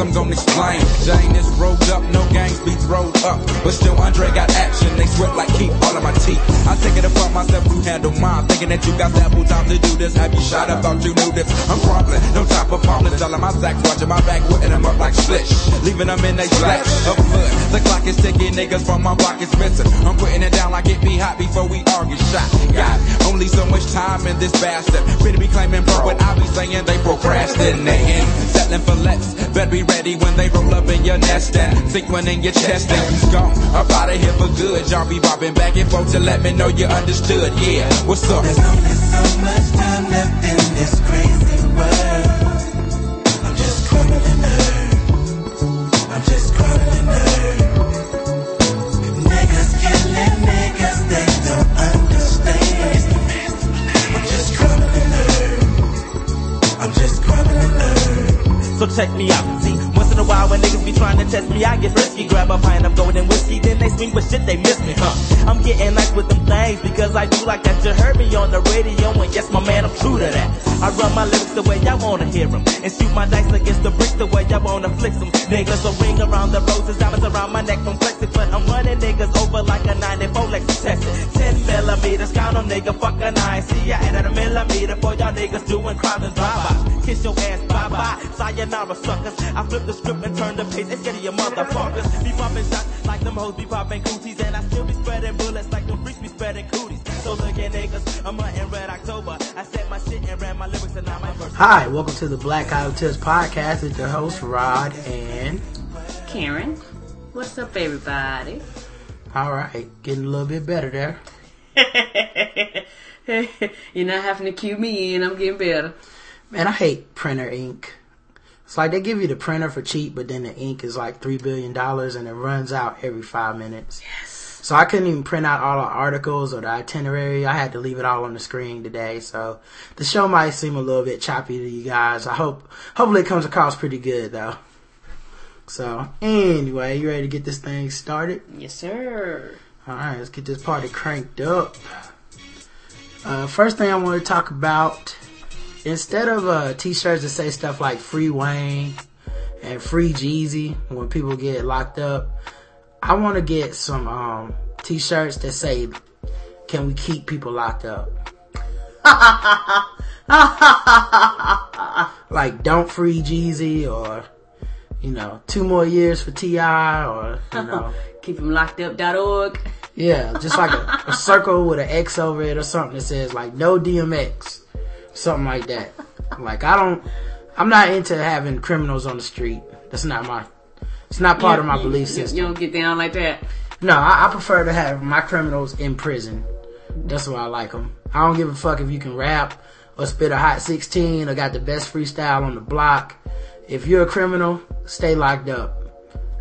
I'm gonna explain. Jane is rolled up, no gangs be rolled up. But still Andre got action, they sweat like keep all of my teeth. I take it upon myself to handle mine. Thinking that you got ample time to do this. Have you shot up, thought you knew this? I'm crumbling, no time for falling. Selling my sacks, watching my back, putting them up like slish. Leaving them in they slacks of. The clock is ticking, niggas from my block is missing. I'm putting it down like it be hot before we all get shot. Got only so much time in this bastard. Free be claiming bro, what I be saying they procrastinating. Settling for less, better be ready when they roll up in your nest and sink one in your chest and you gone. Up out of here for good. Y'all be bobbing back and forth to let me know you understood. Yeah, what's up? There's only so much time left in this crazy world. I'm just crumbling earth. I'm just crumbling earth. Niggas killing niggas, they don't understand. I'm just crumbling earth. I'm just crumbling earth. So check me out. See, once in a while when niggas be trying to test me, I get risky. Grab a pint of golden whiskey, then they swing, but shit, they miss me, huh? I'm getting nice with them things because I do like that. You heard me on the radio, and yes, my man, I'm true to that. I run my lyrics the way I wanna hear them, and shoot my dice against the bricks the way I wanna flick them. Niggas will ring around the roses, diamonds around my neck from flexing, but I'm running niggas over like a 94 Lexus Texas. 10 millimeters, count on nigga, fuck a nine. See, I added a millimeter for y'all niggas doing crimes and drive-bys. Kiss your ass, bye-bye, sayonara suckers. I flip the script and turn the page, and of your motherfuckers. Be popping shots like them hoes be popping cooties, and I still be spreading bullets like them freaks be spreading cooties. So look at niggas, I'm hunting red October. I said my shit and ran my lyrics and now my verse. Hi, welcome to the Black Hotels podcast with your host Rod and Karen. What's up, everybody? all right, getting a little bit better there. You're not having to cue me in. I'm getting better. Man, I hate printer ink. It's like they give you the printer for cheap, but then the ink is like three billion dollars and it runs out every five minutes. Yes. So I couldn't even print out all the articles or the itinerary. I had to leave it all on the screen today. So the show might seem a little bit choppy to you guys. I hope, hopefully it comes across pretty good though. So anyway, you ready to get this thing started? Yes, sir. All right, let's get this party cranked up. Uh, first thing I want to talk about, instead of uh, t-shirts that say stuff like "Free Wayne" and "Free Jeezy" when people get locked up, I want to get some um, t-shirts that say, "Can we keep people locked up?" like "Don't free Jeezy" or you know, two more years for T.I. or you know. Keep them locked up.org. Yeah, just like a, a circle with an X over it or something that says like no DMX, something like that. Like I don't, I'm not into having criminals on the street. That's not my, it's not part of my You- belief system. You don't get down like that. No, I, I prefer to have my criminals in prison. That's why I like them. I don't give a fuck if you can rap or spit a hot 16 or got the best freestyle on the block. If you're a criminal, stay locked up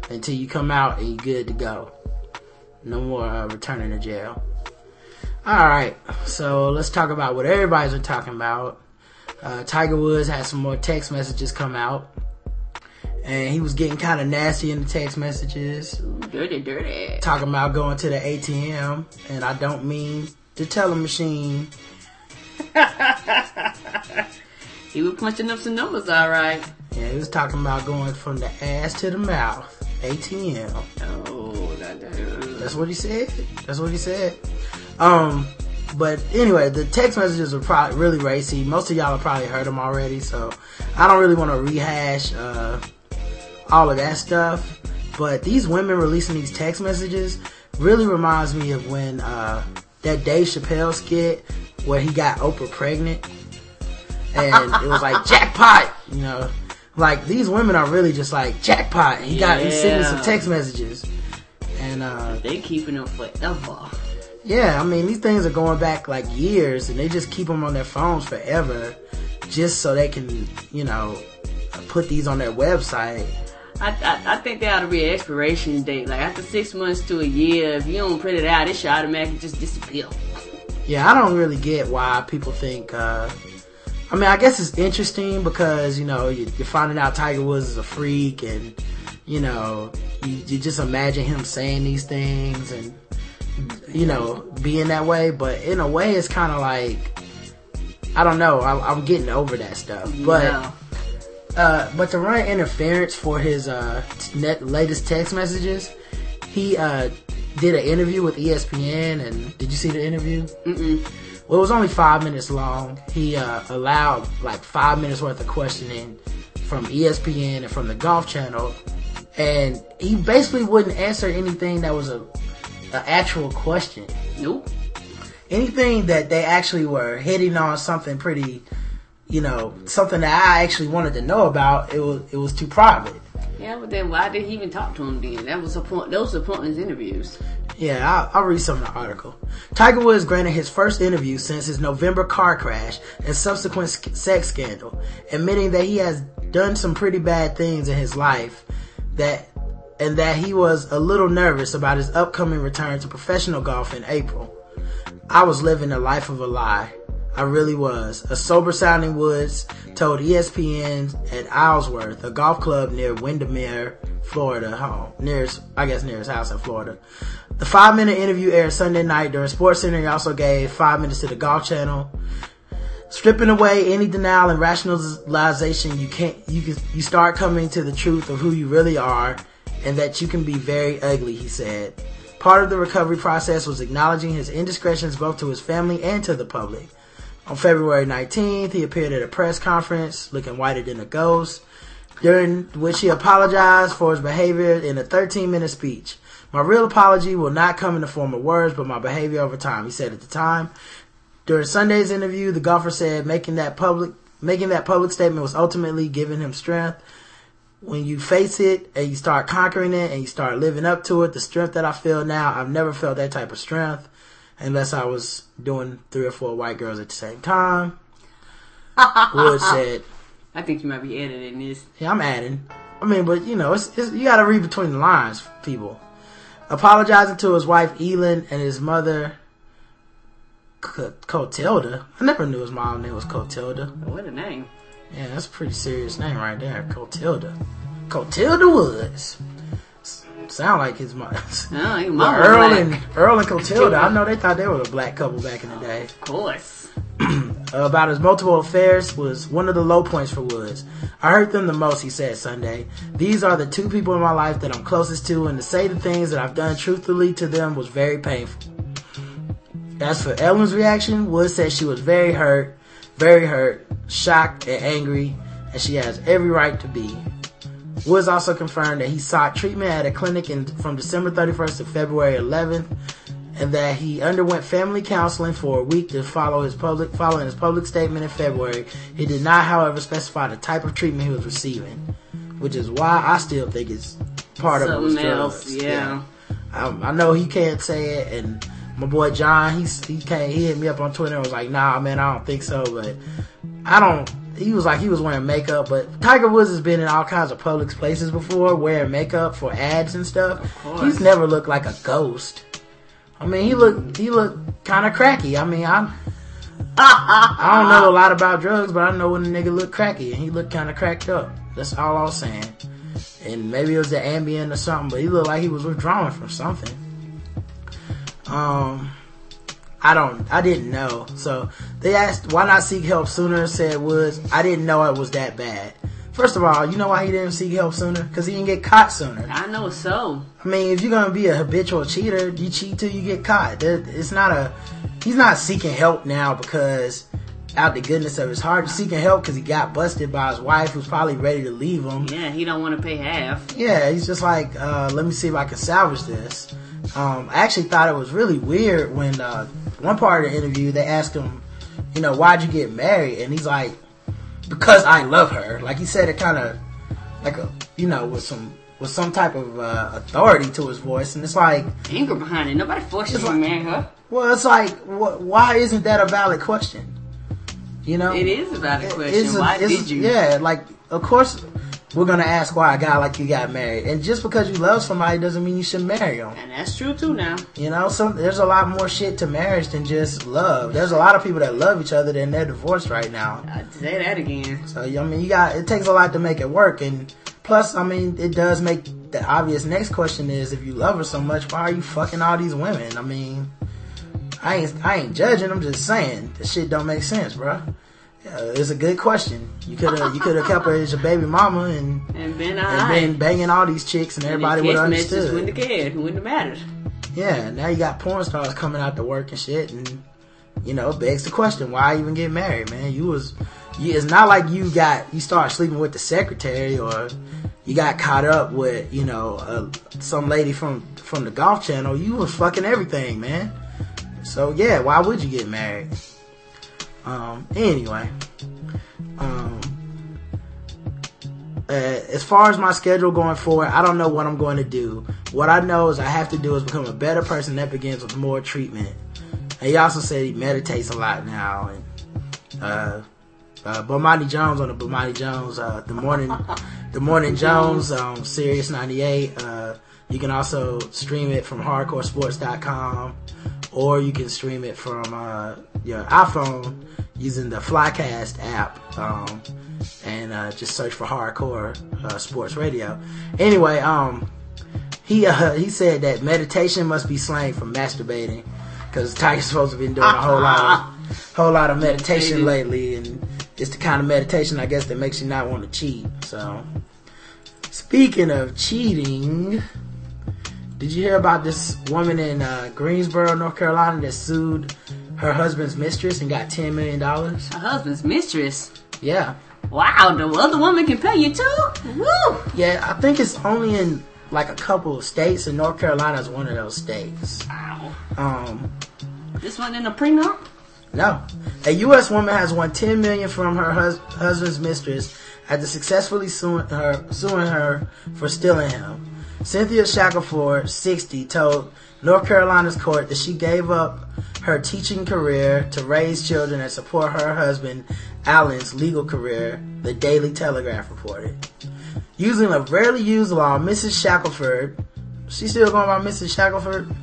until you come out and you're good to go. No more uh, returning to jail. Alright, so let's talk about what everybody's been talking about. Uh, Tiger Woods had some more text messages come out. And he was getting kind of nasty in the text messages Dirty, dirty. talking about going to the ATM, and I don't mean the teller machine. He was punching up some numbers, all right. Yeah, he was talking about going from the ass to the mouth. ATM. Oh, that, that, That's what he said. That's what he said. Um, but anyway, the text messages are probably really racy. Most of y'all have probably heard them already, so I don't really want to rehash uh, all of that stuff. But these women releasing these text messages really reminds me of when uh, that Dave Chappelle skit where he got Oprah pregnant, and it was like jackpot, you know. Like these women are really just like jackpot. And he got he's sending some text messages, and uh, they keeping them forever. yeah, I mean, these things are going back like years, and they just keep them on their phones forever, just so they can, you know, put these on their website. I, I, I think there ought to be an expiration date. Like after six months to a year, if you don't print it out, it should automatically just disappear. Yeah, I don't really get why people think. uh I mean, I guess it's interesting because you know you, you're finding out Tiger Woods is a freak, and you know you, you just imagine him saying these things and you know being that way. But in a way, it's kind of like I don't know. I, I'm getting over that stuff, but. No. Uh, but to run interference for his uh, net latest text messages, he uh, did an interview with ESPN. And did you see the interview? Mm-mm. Well, it was only five minutes long. He uh, allowed like five minutes worth of questioning from ESPN and from the Golf Channel, and he basically wouldn't answer anything that was a, a actual question. Nope. Anything that they actually were hitting on something pretty, you know, something that I actually wanted to know about. It was it was too private. Yeah, but then why did he even talk to him then? That was a point. Those were pointless interviews. Yeah, I'll, I'll read some of the article. Tiger Woods granted his first interview since his November car crash and subsequent sex scandal, admitting that he has done some pretty bad things in his life that and that he was a little nervous about his upcoming return to professional golf in April. I was living a life of a lie. I really was. A sober sounding Woods told ESPN at Isleworth, a golf club near Windermere, Florida, home, near his, I guess nearest house in Florida. The five minute interview aired Sunday night during Sports Center. He also gave five minutes to the Golf Channel. Stripping away any denial and rationalization, you can't, you can, you start coming to the truth of who you really are and that you can be very ugly, he said. Part of the recovery process was acknowledging his indiscretions both to his family and to the public. On February 19th, he appeared at a press conference looking whiter than a ghost, during which he apologized for his behavior in a 13 minute speech. My real apology will not come in the form of words, but my behavior over time, he said at the time. During Sunday's interview, the golfer said making that public making that public statement was ultimately giving him strength. When you face it and you start conquering it and you start living up to it, the strength that I feel now, I've never felt that type of strength unless I was doing three or four white girls at the same time. Wood said, I think you might be editing this. yeah, I'm adding. I mean, but you know, it's, it's you got to read between the lines, people. Apologizing to his wife Elin and his mother C- Cotilda. I never knew his mom's name was Cotilda. What a name. Yeah, that's a pretty serious name right there, Cotilda. Cotilda Woods. Sound like his mom. No, mom Earl black. and Earl and Cotilda. I know they thought they were a black couple back in the day. Of course. Uh, about his multiple affairs was one of the low points for Woods. I hurt them the most, he said Sunday. These are the two people in my life that I'm closest to, and to say the things that I've done truthfully to them was very painful. As for Elin's reaction, Woods said she was very hurt, very hurt, shocked, and angry, and she has every right to be. Woods also confirmed that he sought treatment at a clinic in, from December 31st to February 11th, and that he underwent family counseling for a week to follow his public following his public statement in February. He did not, however, specify the type of treatment he was receiving, which is why I still think it's part of it was Something drugs. else, yeah. Um, I know he can't say it, and my boy John, he's he can't. He hit me up on Twitter and was like, "Nah, man, I don't think so." But I don't. He was like he was wearing makeup, but Tiger Woods has been in all kinds of public places before, wearing makeup for ads and stuff. He's never looked like a ghost. I mean, he looked he looked kind of cracky. I mean, I'm. I don't know a lot about drugs, but I know when a nigga looked cracky, and he looked kind of cracked up. That's all I was saying. And maybe it was the Ambien or something, but he looked like he was withdrawing from something. Um, I don't, I didn't know. So they asked, why not seek help sooner? Said Woods, I didn't know it was that bad. First of all, you know why he didn't seek help sooner? Because he didn't get caught sooner. I know so. I mean, if you're gonna be a habitual cheater, you cheat till you get caught. It's not a. He's not seeking help now because out the goodness of his heart. He's seeking help because he got busted by his wife, who's probably ready to leave him. Yeah, he don't want to pay half. Yeah, he's just like, uh, let me see if I can salvage this. Um, I actually thought it was really weird when uh, one part of the interview they asked him, you know, why'd you get married? And he's like, because I love her. Like he said it kind of like a, you know, with some with some type of uh, authority to his voice, and it's like, Anger behind it. Nobody forced you to like- marry her. well, it's like, wh- why isn't that a valid question? You know, It is a valid question. a- Why did you? Yeah, like of course we're gonna ask why a guy like you got married, and just because you love somebody doesn't mean you should marry them. And that's true too now. You know, some there's a lot more shit to marriage than just love. There's a lot of people that love each other and they're divorced right now. I'd say that again. So I mean, you got it takes a lot to make it work, and plus, I mean, it does make the obvious next question is if you love her so much, why are you fucking all these women? I mean, I ain't I ain't judging. I'm just saying the shit don't make sense, bro. Yeah, it's a good question. You could have you could have kept her as your baby mama and And been and alright. been banging all these chicks and everybody would have understood. wouldn't cared. Wouldn't have mattered. Yeah, now you got porn stars coming out to work and shit, and you know, begs the question: Why even get married, man? You was, you, it's not like you got you start sleeping with the secretary or you got caught up with you know uh, some lady from from the golf channel. You was fucking everything, man. So yeah, why would you get married? Um. Anyway, um. Uh, as far as my schedule going forward, I don't know what I'm going to do. What I know is I have to do is become a better person that begins with more treatment. And he also said he meditates a lot now. And uh, uh, Bomani Jones on the Bomani Jones, uh, the morning, the morning Jones, um, Sirius 98. Uh, you can also stream it from hardcoresports.com or you can stream it from uh, your iPhone using the Flycast app. Um, and uh, just search for hardcore uh, sports radio. Anyway, um, he uh, he said that meditation must be slang for masturbating because Tiger's supposed to been doing a whole lot of whole lot of meditation lately, and it's the kind of meditation I guess that makes you not want to cheat. So, speaking of cheating. Did you hear about this woman in uh, Greensboro, North Carolina, that sued her husband's mistress and got ten million dollars? Her husband's mistress. Yeah, Wow, the other woman can pay you too? Woo! Yeah, I think it's only in like a couple of states, and North Carolina is one of those states. Wow. Um, This one in a prenup? no, a U.S. woman has won 10 million from her hus- husband's mistress after successfully suing her, suing her for stealing him. Cynthia Shackelford, 60, told North Carolina's court that she gave up her teaching career to raise children and support her husband Allen's legal career, the Daily Telegraph reported. Using a rarely used law, Mrs. Shackelford, she still going by Mrs. Shackelford?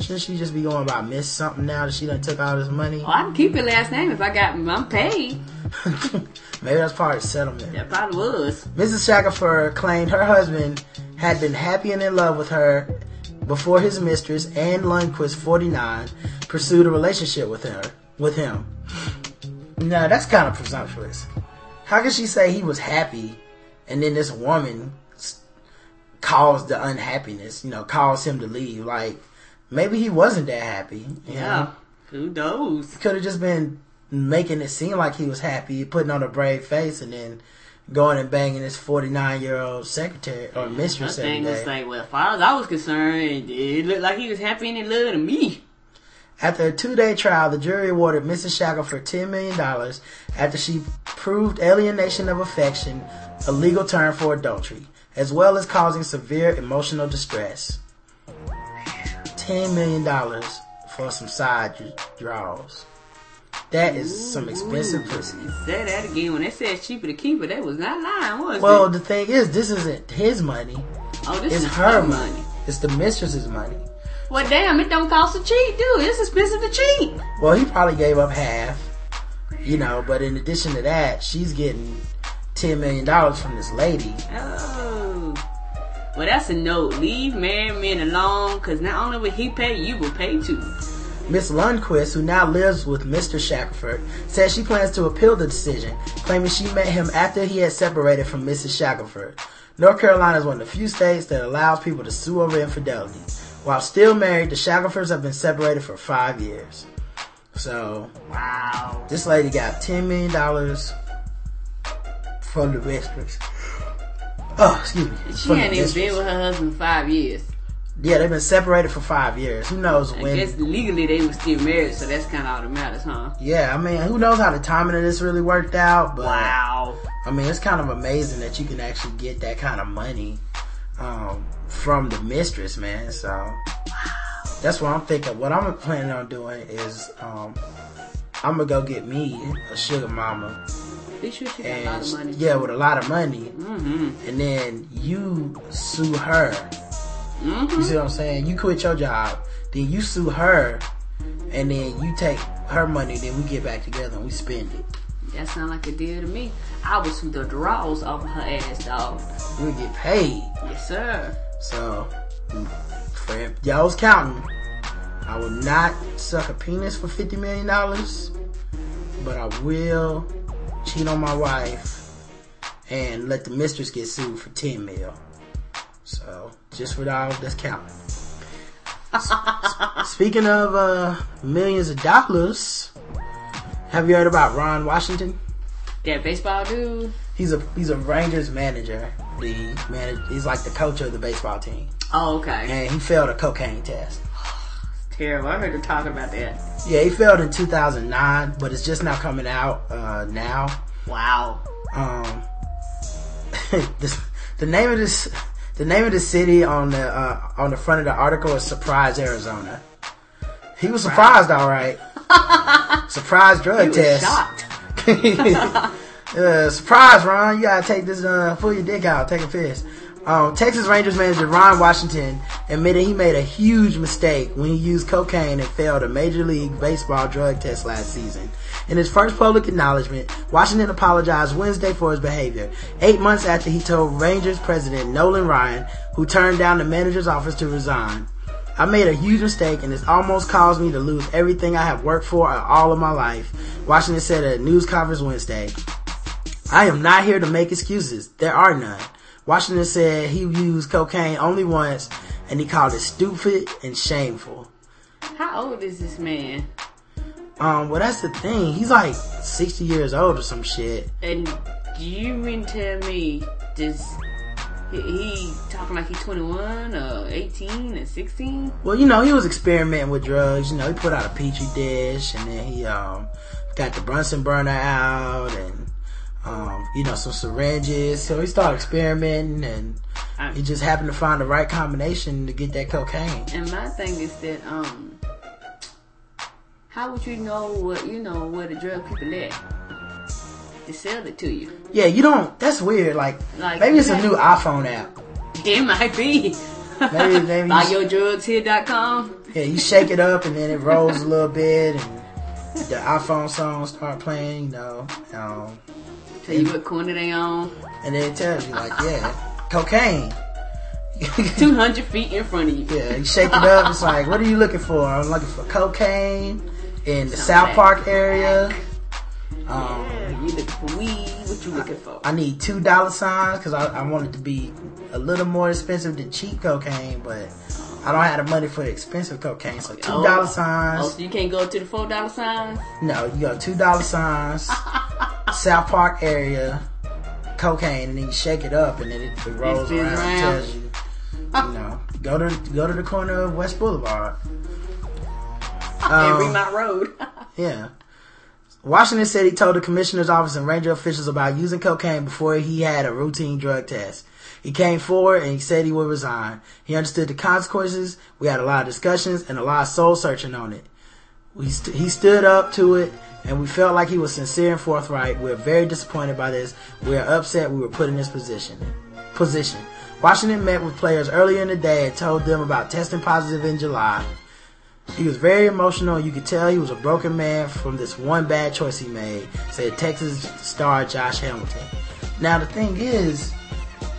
Shouldn't she just be going by Miss something now that she done took all this money? Oh, I can keep your last name if I got, I'm paid. Maybe that's part of the settlement. That probably was. Mrs. Shackelford claimed her husband had been happy and in love with her before his mistress, Anne Lundquist, 49, pursued a relationship with her, with him. No, that's kind of presumptuous. How can she say he was happy and then this woman caused the unhappiness, you know, caused him to leave? Like, maybe he wasn't that happy. Yeah. know? Who knows? could have just been making it seem like he was happy, putting on a brave face, and then going and banging his 49 year old secretary or mistress every thing was like, well, as far as I was concerned, it looked like he was happy and in love to me. After a two day trial, the jury awarded Mrs. Shackelford $10 million after she proved alienation of affection, a legal term for adultery, as well as causing severe emotional distress. $10 million for some side draws. That is some expensive pussy. Say that again. When they said cheaper to keep it, they was not lying, was Well, it? the thing is, this isn't his money. Oh, this It's is her her money. It's the mistress's money. Well, damn, it don't cost to cheat, dude. It's expensive to cheat. Well, he probably gave up half, you know, but in addition to that, she's getting $10 million from this lady. Oh. Well, that's a note. Leave married men alone, because not only will he pay, you will pay too. Miss Lundquist, who now lives with Mr. Shackelford, says she plans to appeal the decision, claiming she met him after he had separated from Mrs. Shackelford. North Carolina is one of the few states that allows people to sue over infidelity. While still married, the Shackelfords have been separated for five years. So, Wow. this lady got $10 million from the mistress. Oh, excuse me. She hadn't even been with her husband five years. Yeah, they've been separated for five years. Who knows I when? guess legally they were still married, so that's kind of all that matters, huh? Yeah, I mean, who knows how the timing of this really worked out? But Wow. I mean, it's kind of amazing that you can actually get that kind of money um, from the mistress, man. So wow. that's what I'm thinking. What I'm planning on doing is um, I'm gonna go get me a sugar mama, sure she got a lot and of money. yeah, with a lot of money, Mm-hmm. and then you sue her. You Mm-hmm. see what I'm saying? You quit your job, then you sue her, and then you take her money. Then we get back together and we spend it. That sound like a deal to me. I was sue the draws off of her ass, dog. We get paid. Yes, sir. So, for y'all's counting, I will not suck a penis for fifty million dollars, but I will cheat on my wife and let the mistress get sued for ten mil. So just for all that's counting. Speaking of uh, millions of dollars, have you heard about Ron Washington? That baseball dude. He's a he's a Rangers manager. The man, he's like the coach of the baseball team, Oh, okay. and he failed a cocaine test. Terrible. I heard her talking about that. Yeah, he failed in 2009, but it's just now coming out uh, now. Wow. Um, this, the name of this, the name of the city on the uh, on the front of the article is Surprise, Arizona. He was surprised, all right. Surprise drug test. shocked. uh, surprise, Ron. You gotta take this, uh, pull your dick out, take a piss. Um, Texas Rangers manager Ron Washington admitted he made a huge mistake when he used cocaine and failed a Major League Baseball drug test last season. In his first public acknowledgement, Washington apologized Wednesday for his behavior, eight months after he told Rangers president Nolan Ryan, who turned down the manager's office to resign. I made a huge mistake and it's almost caused me to lose everything I have worked for all of my life, Washington said at a news conference Wednesday. I am not here to make excuses. There are none. Washington said he used cocaine only once and he called it stupid and shameful. How old is this man? Um, well that's the thing. He's like 60 years old or some shit. And do you mean tell me this? He, he talking like he's 21 or 18 and 16? Well, you know, he was experimenting with drugs. You know, he put out a petri dish and then he, um, got the Bunsen burner out and, um, you know, some syringes. So he started experimenting and I- he just happened to find the right combination to get that cocaine. And my thing is that um, how would you know what you know where the drug people at to sell it to you? Yeah, you don't, that's weird. Like, Like, maybe it's a new iPhone app. It might be. Maybe- maybe Buyyourdrugshere.com. Yeah, you shake it up and then it rolls a little bit and the iPhone songs start playing, you know. Um, Tell you what corner they on. and then it tells you, like, yeah, cocaine. 200 feet in front of you. Yeah, you shake it up. It's like, what are you looking for? I'm looking for cocaine in the Some South. Park area. Um, Yeah, you looking for weed? What you looking for? I need two dollar signs because I, I want it to be a little more expensive than cheap cocaine, but I don't have the money for the expensive cocaine. So two dollar Oh, signs. so you can't go to the four dollar signs? No, you got two dollar signs, South Park area, cocaine, and then you shake it up, and then it, it rolls spins around and tells you, you know, go to go to the corner of West Boulevard. and Um, Remount Road. Yeah. Washington said he told the commissioner's office and ranger officials about using cocaine before he had a routine drug test. He came forward and he said he would resign. He understood the consequences. We had a lot of discussions and a lot of soul searching on it. We st- he stood up to it and we felt like he was sincere and forthright. We're very disappointed by this. We're upset we were put in this position. Position. Washington met with players earlier in the day and told them about testing positive in July. He was very emotional. You could tell he was a broken man from this one bad choice he made, said Texas star Josh Hamilton. Now, the thing is,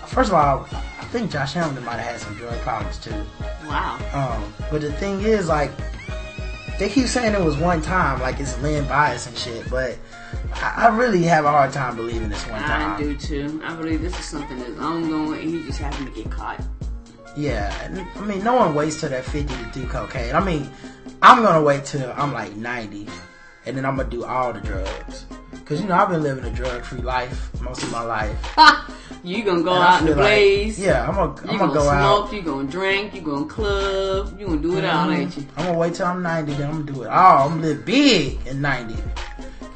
first of all, I think Josh Hamilton might have had some drug problems too. wow. Um, but the thing is, like, they keep saying it was one time, like it's Len Bias and shit, but I, I really have a hard time believing this one time. I do too. I believe this is something that's ongoing and he just happened to get caught. Yeah, I mean, no one waits till they're 50 to do cocaine. I mean, I'm gonna wait till I'm like 90, and then I'm gonna do all the drugs. Cause you know I've been living a drug-free life most of my life. you gonna go And out in the feel like- blaze. yeah, I'm gonna, You I'm gonna gonna go smoke, out. you gonna drink, you gonna club, you gonna do it all, mm-hmm. ain't you? I'm gonna wait till I'm 90, then I'm gonna do it all. I'm gonna live big at 90.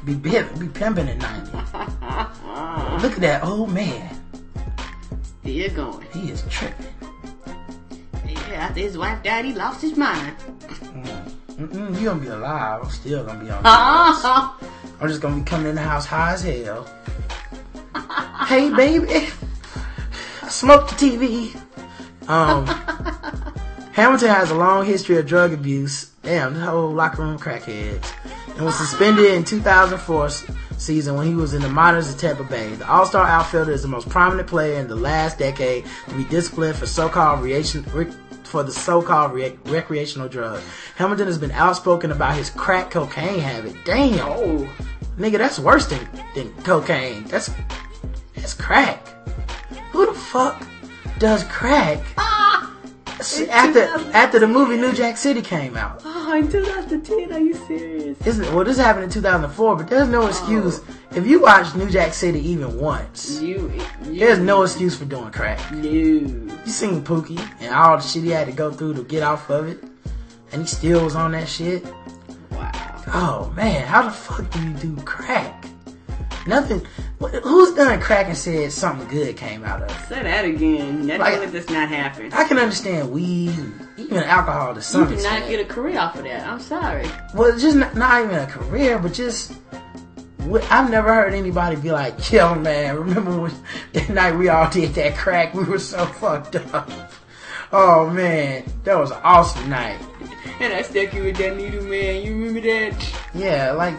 Be pimp, be pimping at 90. Look at that old man. You're going. He is tripping. Yeah, after his wife died, he lost his mind. Mm-hmm. Mm-mm, you gonna be alive. I'm still gonna be on. I'm just gonna be coming in the house high as hell. hey, baby. Smoke the TV. Um, Hamilton has a long history of drug abuse. Damn, the whole locker room crackheads. And was suspended in 2004 season when he was in the minors of Tampa Bay. The All-Star outfielder is the most prominent player in the last decade to be disciplined for so-called reaction, re, for the so-called re- recreational drug. Mm. Hamilton has been outspoken about his crack cocaine habit. Damn, Oh, nigga, that's worse than, than cocaine. That's that's crack. Who the fuck does crack? Ah, After after the movie New Jack City came out. oh, in 2010, are you serious? Isn't well this happened in 2004, but there's no excuse oh. if you watch New Jack City even once. You, you There's no excuse for doing crack. You. You seen Pookie and all the shit he had to go through to get off of it, and he still was on that shit. Wow. Oh man, how the fuck do you do crack? Nothing. wh- Who's done crack and said something good came out of it? Say that again. That Like- does not happen. I can understand weed, even alcohol to You some cannot get a career off of that. I'm sorry. well, just not, not even a career, but just. I've never heard anybody be like, "Yo, man, remember when that night we all did that crack? We were so fucked up." Oh man, that was an awesome night. And I stuck you with that needle, man. You remember that? Yeah, like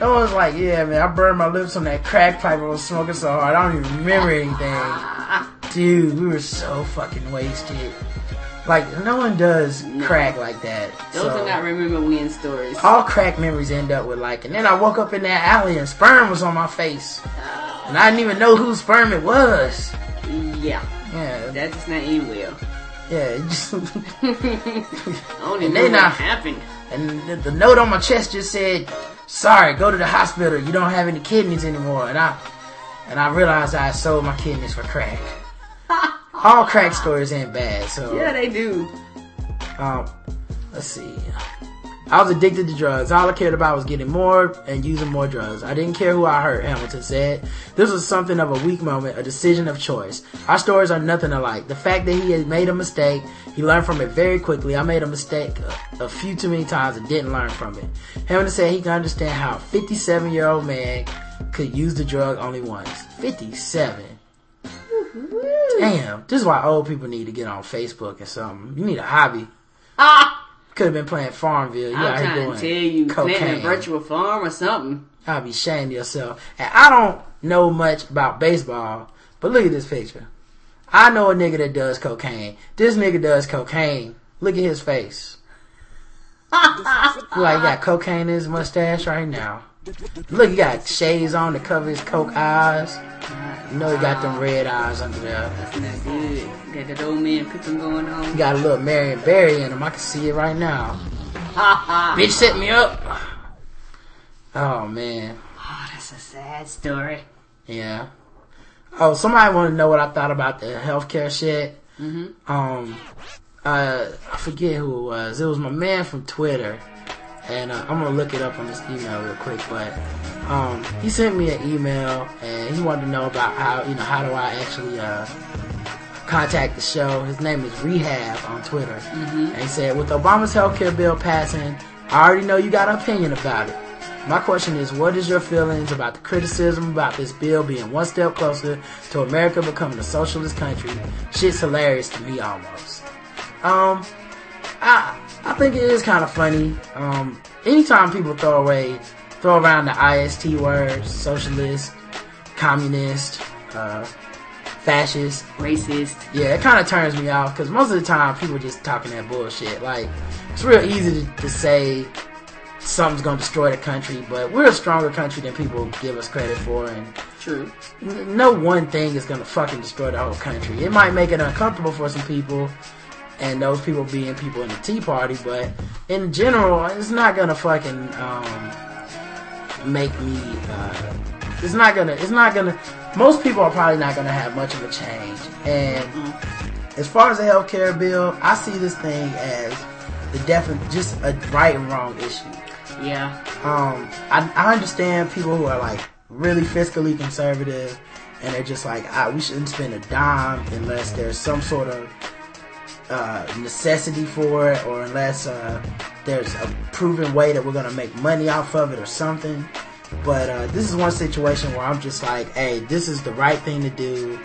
it was like, yeah, man, I burned my lips on that crack pipe. I was smoking so hard, I don't even remember anything. Dude, we were so fucking wasted. Like no one does crack like that. Those so- are not remember when stories. all crack memories end up with like, and then I woke up in that alley and sperm was on my face, and I didn't even know whose sperm it was. Yeah. Yeah, That just not end well. yeah. it just- I don't even And know then what I- happened. and the, the note on my chest just said, "Sorry, go to the hospital. You don't have any kidneys anymore." And I, and I realized I sold my kidneys for crack. All crack stories ain't bad, so Yeah, they do. Um, let's see. I was addicted to drugs. All I cared about was getting more and using more drugs. I didn't care who I hurt, Hamilton said. This was something of a weak moment, a decision of choice. Our stories are nothing alike. The fact that he had made a mistake, he learned from it very quickly. I made a mistake a, a few too many times and didn't learn from it. Hamilton said he can understand how a 57 year old man could use the drug only once. 57. Damn, this is why old people need to get on Facebook or something. You need a hobby. Ah! Could have been playing Farmville. You I'm out trying to tell you, planting a virtual farm or something. I'll be ashamed of yourself. And I don't know much about baseball, but look at this picture. I know a nigga that does cocaine. This nigga does cocaine. Look at his face. Like he got cocaine in his mustache right now. Look, he got shades on to cover his coke eyes. You know he got them red eyes under there. That's not good. Got that old man picking going on. He got a little Marion Barry in him. I can see it right now. Ha ha. Bitch set me up. Oh man. Oh, that's a sad story. Yeah. Oh, somebody want to know what I thought about the healthcare shit. Mm-hmm. Um, uh, I forget who it was. It was my man from Twitter, and uh, I'm gonna look it up on this email real quick. But um, he sent me an email, and he wanted to know about how you know how do I actually uh contact the show. His name is Rehab on Twitter, and he said with Obama's healthcare bill passing, I already know you got an opinion about it. My question is, what is your feelings about the criticism about this bill being one step closer to America becoming a socialist country? Shit's hilarious to me almost. Um, I I think it is kind of funny. Um, anytime people throw away, throw around the IST words, socialist, communist, uh, fascist, Racist. yeah, it kind of turns me off because most of the time people just talking that bullshit. Like, it's real easy to, to say something's gonna destroy the country, but we're a stronger country than people give us credit for, and True. n- no one thing is gonna fucking destroy the whole country. It might make it uncomfortable for some people, and those people being people in the Tea Party, but in general, it's not gonna fucking um, make me. Uh, it's not gonna. It's not gonna. Most people are probably not gonna have much of a change, and as far as the healthcare bill, I see this thing as the definite, just a right and wrong issue. Yeah. Um, I, I understand people who are like really fiscally conservative, and they're just like, ah, we shouldn't spend a dime unless there's some sort of uh, necessity for it, or unless uh, there's a proven way that we're gonna make money off of it or something. But uh, this is one situation where I'm just like, hey, this is the right thing to do,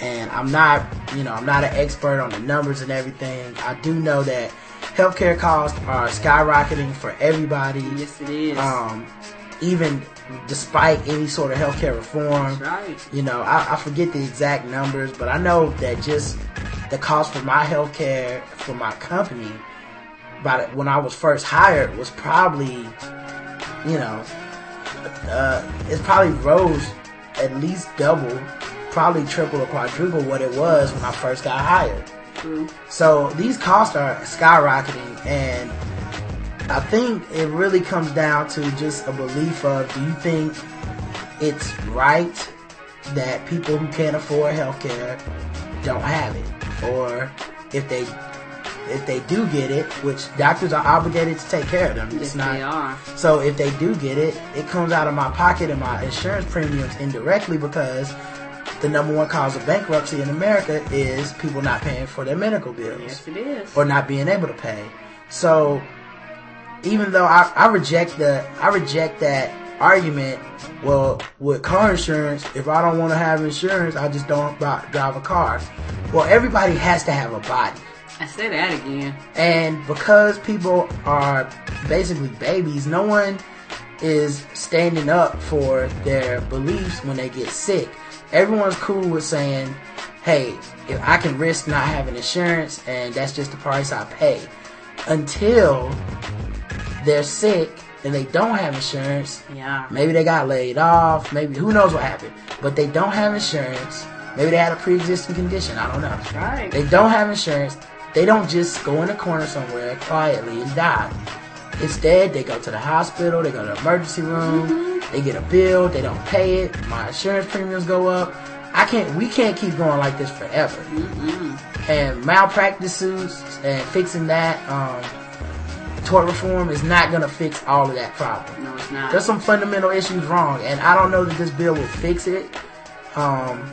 and I'm not, you know, I'm not an expert on the numbers and everything. I do know that healthcare costs are skyrocketing for everybody. Yes, it is. Um, even despite any sort of healthcare reform, right. you know, I, I forget the exact numbers, but I know that just the cost for my health care for my company, by the, when I was first hired, was probably, you know, uh, it probably rose at least double, probably triple or quadruple what it was when I first got hired. So these costs are skyrocketing, and I think it really comes down to just a belief of do you think it's right that people who can't afford healthcare don't have it, or if they if they do get it, which doctors are obligated to take care of them. Yes, It's not they are. so if they do get it, it comes out of my pocket and my insurance premiums indirectly because the number one cause of bankruptcy in America is people not paying for their medical bills Yes, it is. or not being able to pay. So even though I, I reject the I reject that argument, well, with car insurance, if I don't want to have insurance, I just don't buy, drive a car. Well, everybody has to have a body. I say that again. And because people are basically babies, no one is standing up for their beliefs when they get sick. Everyone's cool with saying, hey, if I can risk not having insurance and that's just the price I pay. Until they're sick and they don't have insurance, Yeah. Maybe they got laid off. Maybe who knows what happened. But they don't have insurance. Maybe they had a pre-existing condition. I don't know. Right. They don't have insurance. They don't just go in a corner somewhere quietly and die. Instead, they go to the hospital. They go to the emergency room. They get a bill. They don't pay it. My insurance premiums go up. I can't. We can't keep going like this forever. And malpractice suits and fixing that. Um, tort reform is not gonna fix all of that problem. No, it's not. There's some fundamental issues wrong, and I don't know that this bill will fix it. Um,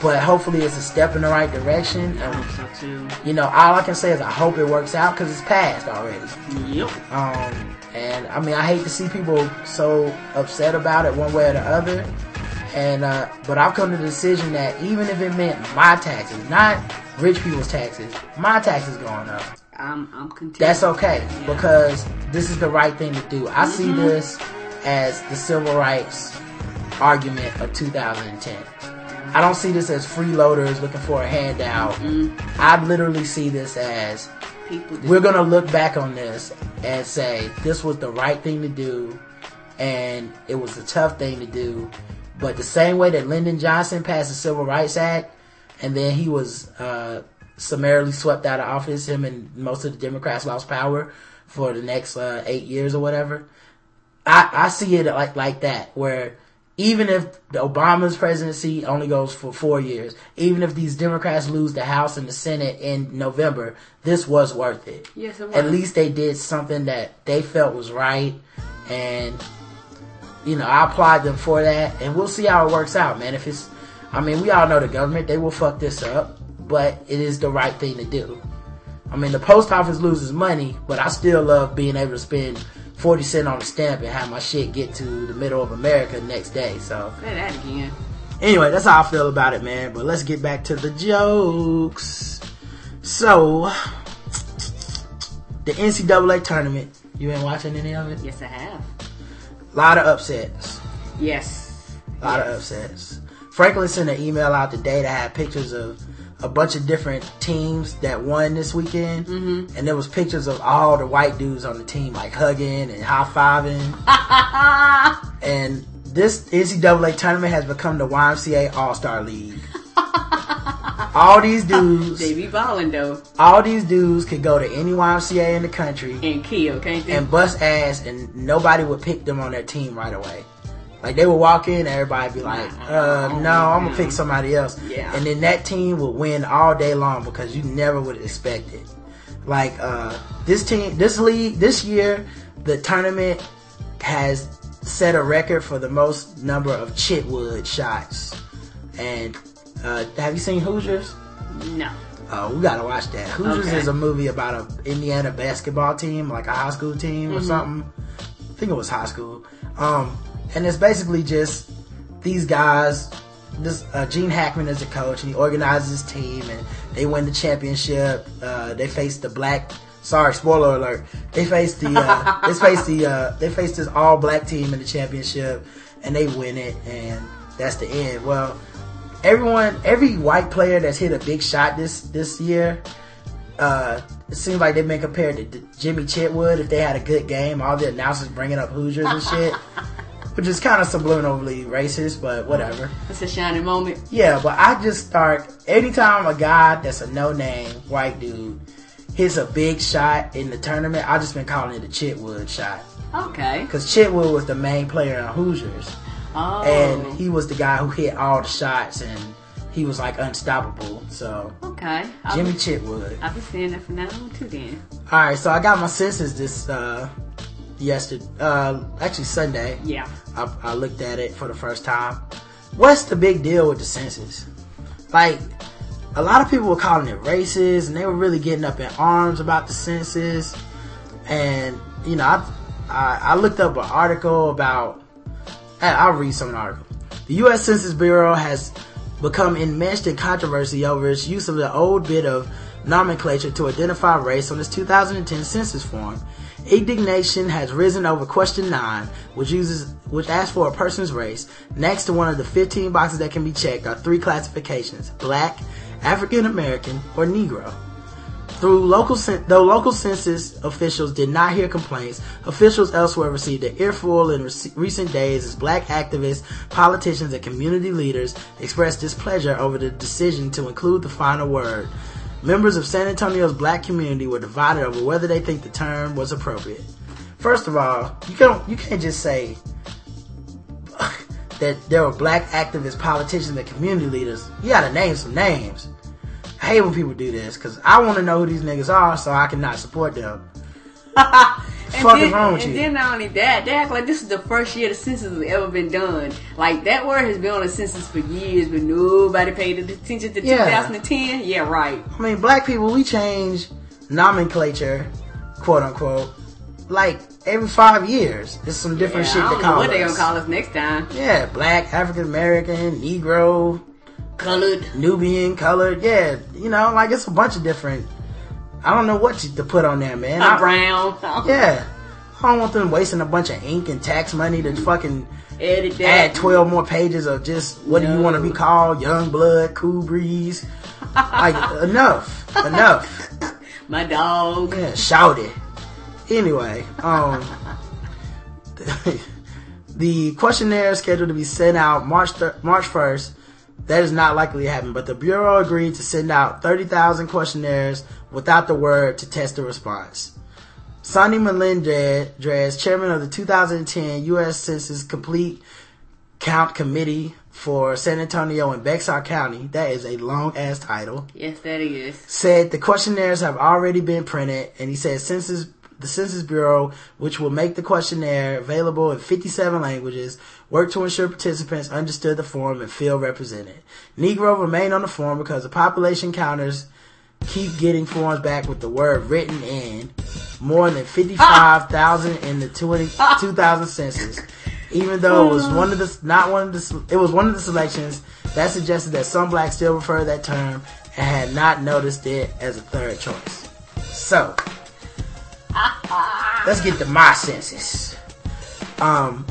but hopefully, it's a step in the right direction. I And hope so too. you know, all I can say is I hope it works out because it's passed already. Yep. Um, and I mean, I hate to see people so upset about it one way or the other. And uh, but I've come to the decision that even if it meant my taxes, not rich people's taxes, my taxes going up, I'm I'm content. that's okay Yeah. because this is the right thing to do. I see this as the civil rights argument of 2010. I don't see this as freeloaders looking for a handout. I literally see this as people. we're gonna look back on this and say this was the right thing to do and it was a tough thing to do but the same way that lyndon johnson passed the civil rights act and then he was uh, summarily swept out of office him and most of the democrats lost power for the next uh, eight years or whatever I, I see it like like that where even if the Obama's presidency only goes for four years, even if these Democrats lose the House and the Senate in November, this was worth it. Yes, it was. At least they did something that they felt was right, and you know I applaud them for that. And we'll see how it works out, man. If it's, I mean, we all know the government they will fuck this up, but it is the right thing to do. I mean, the post office loses money, but I still love being able to spend 40 cent on a stamp and have my shit get to the middle of America next day. So, Say that again. anyway, that's how I feel about it, man. But let's get back to the jokes. So, the NCAA tournament, you been watching any of it? Yes, I have. A lot of upsets. Yes. A lot of upsets. Franklin sent an email out today that had pictures of a bunch of different teams that won this weekend, mm-hmm. and there was pictures of all the white dudes on the team like hugging and high fiving. and this NCAA tournament has become the YMCA All Star League. all these dudes, They be balling though. all these dudes could go to any YMCA in the country And kill, can't they? and bust ass, and nobody would pick them on their team right away. Like they would walk in, everybody be like, uh, "No, I'm gonna pick somebody else." Yeah. And then that team would win all day long because you never would expect it. Like uh, this team, this league, this year, the tournament has set a record for the most number of chitwood shots. And uh, have you seen Hoosiers? no. Oh, we gotta watch that. Hoosiers Okay. is a movie about a Indiana basketball team, like a high school team Mm-hmm. or something. I think it was high school. Um, and it's basically just these guys. This uh, Gene Hackman is the coach, and he organizes his team, and they win the championship. Uh, they face the black. Sorry, spoiler alert. They face the uh, they face the uh, they face this all black team in the championship, and they win it, and that's the end. Well, everyone, every white player that's hit a big shot this this year, uh, it seems like they've been compared to, to Jimmy Chitwood. If they had a good game, all the announcers bringing up Hoosiers and shit, which is kind of subliminally racist, but whatever. It's a shining moment. Yeah, but I just start anytime a guy that's a no name white dude hits a big shot in the tournament. I just been calling it a Chitwood shot Okay. because Chitwood was the main player in Hoosiers, Oh. and he was the guy who hit all the shots and he was like unstoppable. So okay. I'll Jimmy be, Chitwood. I've been saying that from now on too. Then. All right, so I got my census this uh yesterday, uh actually Sunday. Yeah. I, I looked at it for the first time. What's the big deal with the census? Like, a lot of people were calling it racist, and they were really getting up in arms about the census. And you know, I I, I looked up an article about. I'll read some of the article. The U.S. Census Bureau has become enmeshed in controversy over its use of the old bit of nomenclature to identify race on its 2010 census form. Indignation has risen over question 9, which uses which asks for a person's race. Next to one of the 15 boxes that can be checked are three classifications: black, African American, or Negro. Through local, though local census officials did not hear complaints, officials elsewhere received an earful in rec- recent days as black activists, politicians, and community leaders expressed displeasure over the decision to include the final word. Members of San Antonio's black community were divided over whether they think the term was appropriate. First of all, you can't you can't just say that there were black activists, politicians, and community leaders. You gotta name some names. I hate when people do this because I want to know who these niggas are so I can not support them. And Fuck then, wrong with and you? then not only that, they act like this is the first year the census has ever been done. Like that word has been on the census for years, but nobody paid attention to Yeah. 2010. Yeah, right. I mean, black people, we change nomenclature, quote unquote, like every five years. There's some different Yeah, shit don't call know what they us. gonna call us next time. Yeah, black, African American, Negro, Colored. Nubian, colored. Yeah, you know, like it's a bunch of different. I don't know what to to put on there, man. I- brown. Yeah. I don't want them wasting a bunch of ink and tax money to fucking Edit that. add 12 more pages of just what do you want to be called? Young blood, cool breeze. Like, enough. Enough. My dog. Yeah, shout it. Anyway, um, the questionnaire is scheduled to be sent out March thir- March 1st. That is not likely to happen, but the Bureau agreed to send out 30,000 questionnaires without the word to test the response. Sonny Melendrez, chairman of the 2010 U.S. Census Complete Count Committee for San Antonio and Bexar County, that is a long ass title, Yes, that is. said the questionnaires have already been printed, and he said census the Census Bureau, which will make the questionnaire available in 57 languages, worked to ensure participants understood the form and feel represented. Negro remained on the form because the population counters keep getting forms back with the word written in more than 55,000 in the 20, 2000 census. Even though it was one of the not one of the it was one of the selections that suggested that some blacks still prefer that term and had not noticed it as a third choice. So let's get to my census. Um,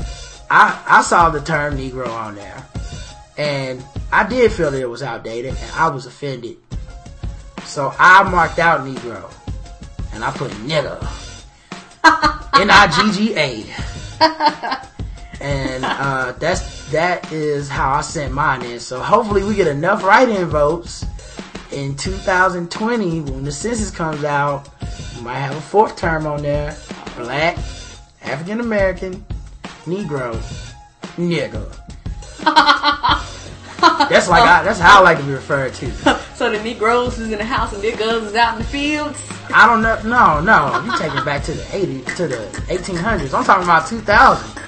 I I saw the term Negro on there, and I did feel that it was outdated, and I was offended. So I marked out Negro, and I put nigga, N I G G A, and uh, that's that is how I sent mine in. So hopefully we get enough write-in votes in 2020 when the census comes out. We might have a fourth term on there: black, African American, Negro, nigga. that's like I, that's how I like to be referred to. So the Negroes is in the house and niggas is out in the fields. I don't know. No, no. You take it back to the 80s, to the 1800s. I'm talking about 2000.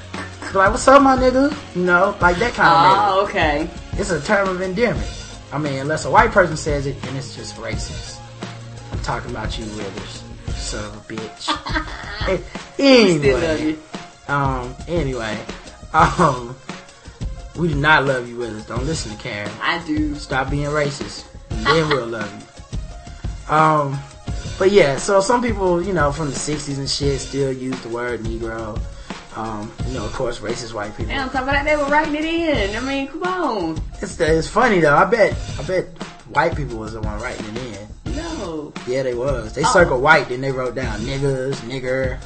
Like, what's up, my nigga? You know, like that kind of nigga. Oh, okay. It's a term of endearment. I mean, unless a white person says it, then it's just racist. I'm talking about you, Withers. Son of a bitch. Anyway, um, anyway, um, we do not love you, Withers. Don't listen to Karen. I do. Stop being racist, then we'll love you. Um, but yeah, so some people, you know, from the '60s and shit, still use the word Negro. Um, you know, of course, racist white people. Top of that, they were writing it in. I mean, come on. It's it's funny though. I bet I bet white people was the one writing it in. No. Yeah, they was. They Oh. circled white, then they wrote down niggers, nigger,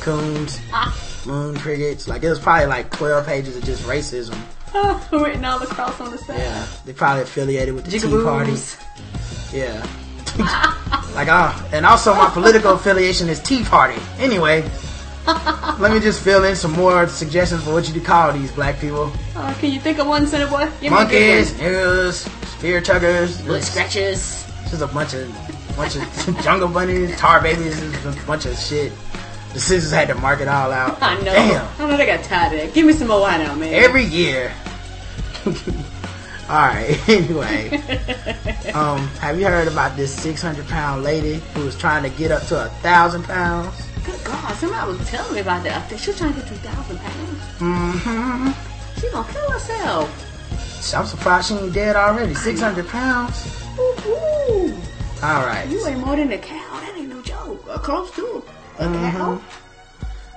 coons, Ah. moon crickets. Like it was probably like twelve pages of just racism. written all across on the side. Yeah, they probably affiliated with the Tea Jigaboos. Party. Yeah. like ah, and also my political affiliation is Tea Party. Anyway, let me just fill in some more suggestions for what you to call these black people: Uh, can you think of one, Senator Boy? Give monkeys, good one. niggas, spear tuggers, Blood scratchers. Just a bunch of bunch of jungle bunnies, tar babies, a bunch of shit. The sisters had to mark it all out. I know. Damn. I know they got tired of that. Give me some more wine now, man. Every year. Alright, anyway. Um, have you heard about this 600 pound lady who was trying to get up to a thousand pounds? Good God, somebody was telling me about that. I think she's trying to get 2,000 pounds. Mm-hmm. She gonna kill herself. I'm surprised she ain't dead already. 600 pounds? Woo-hoo. Alright. You weigh more than a cow. That ain't no joke. Or close to a Mm-hmm. cow.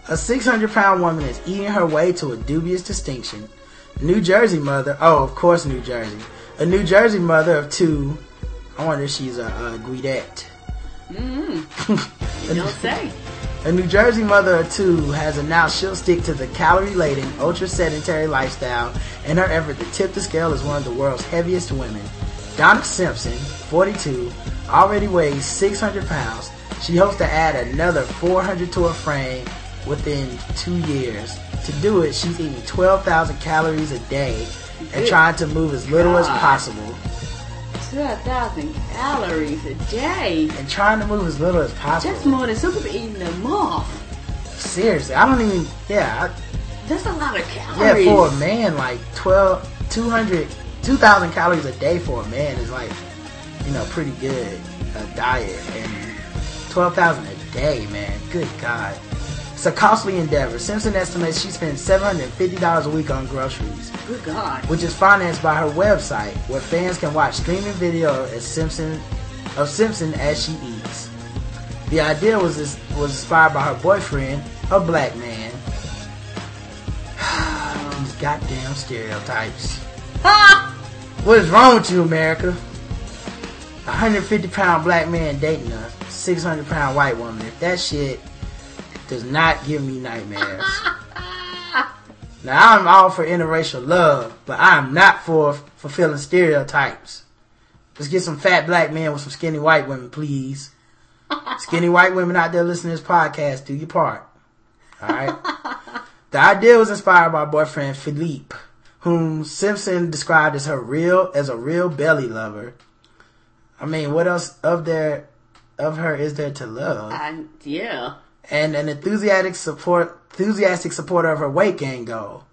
A 600 pound woman is eating her way to a dubious distinction. New Jersey mother, oh, of course, New Jersey. A New Jersey mother of two, I wonder if she's a, a Guidette. You don't say. A New Jersey mother of two has announced she'll stick to the calorie laden, ultra sedentary lifestyle in her effort to tip the scale as one of the world's heaviest women. Donna Simpson, 42, already weighs 600 pounds. She hopes to add another 400 to her frame within two years. To do it, she's eating 12,000 calories a day and trying to move as little as possible. 12,000 calories a day. And trying to move as little as possible. That's more than some people eating a month. Seriously, I don't even, yeah, I, That's a lot of calories. Yeah, for a man, like 12, 200, 2,000 calories a day for a man is like, you know, pretty good uh, diet. And 12,000 a day, man. Good God. It's a costly endeavor. Simpson estimates she spends $750 a week on groceries, Good God. which is financed by her website, where fans can watch streaming video as Simpson of Simpson as she eats. The idea was was inspired by her boyfriend, a black man. These goddamn stereotypes. Ha! What is wrong with you, America? A 150 pound black man dating a 600 pound white woman. If that shit does not give me nightmares. now, I'm all for interracial love, but I am not for fulfilling stereotypes. Let's get some fat black men with some skinny white women, please. Skinny white women out there listening to this podcast, do your part. Alright? the idea was inspired by boyfriend Philippe, whom Simpson described as her real as a real belly lover. I mean, what else of there of her is there to love? I, yeah. And an enthusiastic support enthusiastic supporter of her weight gain goal.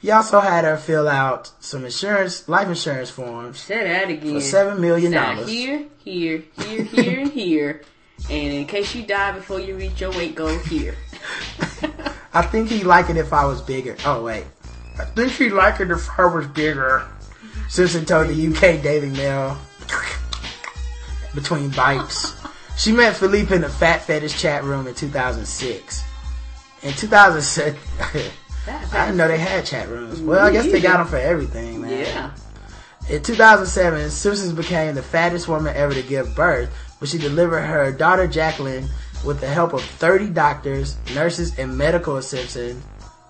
He also had her fill out some insurance life insurance forms Say that again. for seven million Now, dollars. here, here, here, here, and here. And in case you die before you reach your weight goal, here. I think he'd like it if I was bigger. Oh wait. I think he'd like it if I was bigger. Simpson told the UK Daily Mail between bites. She met Philippe in the Fat Fetish chat room in 2006. In 2007, I didn't know they had chat rooms. Well, I guess they got them for everything, man. Yeah. In 2007, Simpsons became the fattest woman ever to give birth when she delivered her daughter Jacqueline with the help of 30 doctors, nurses, and medical assistant,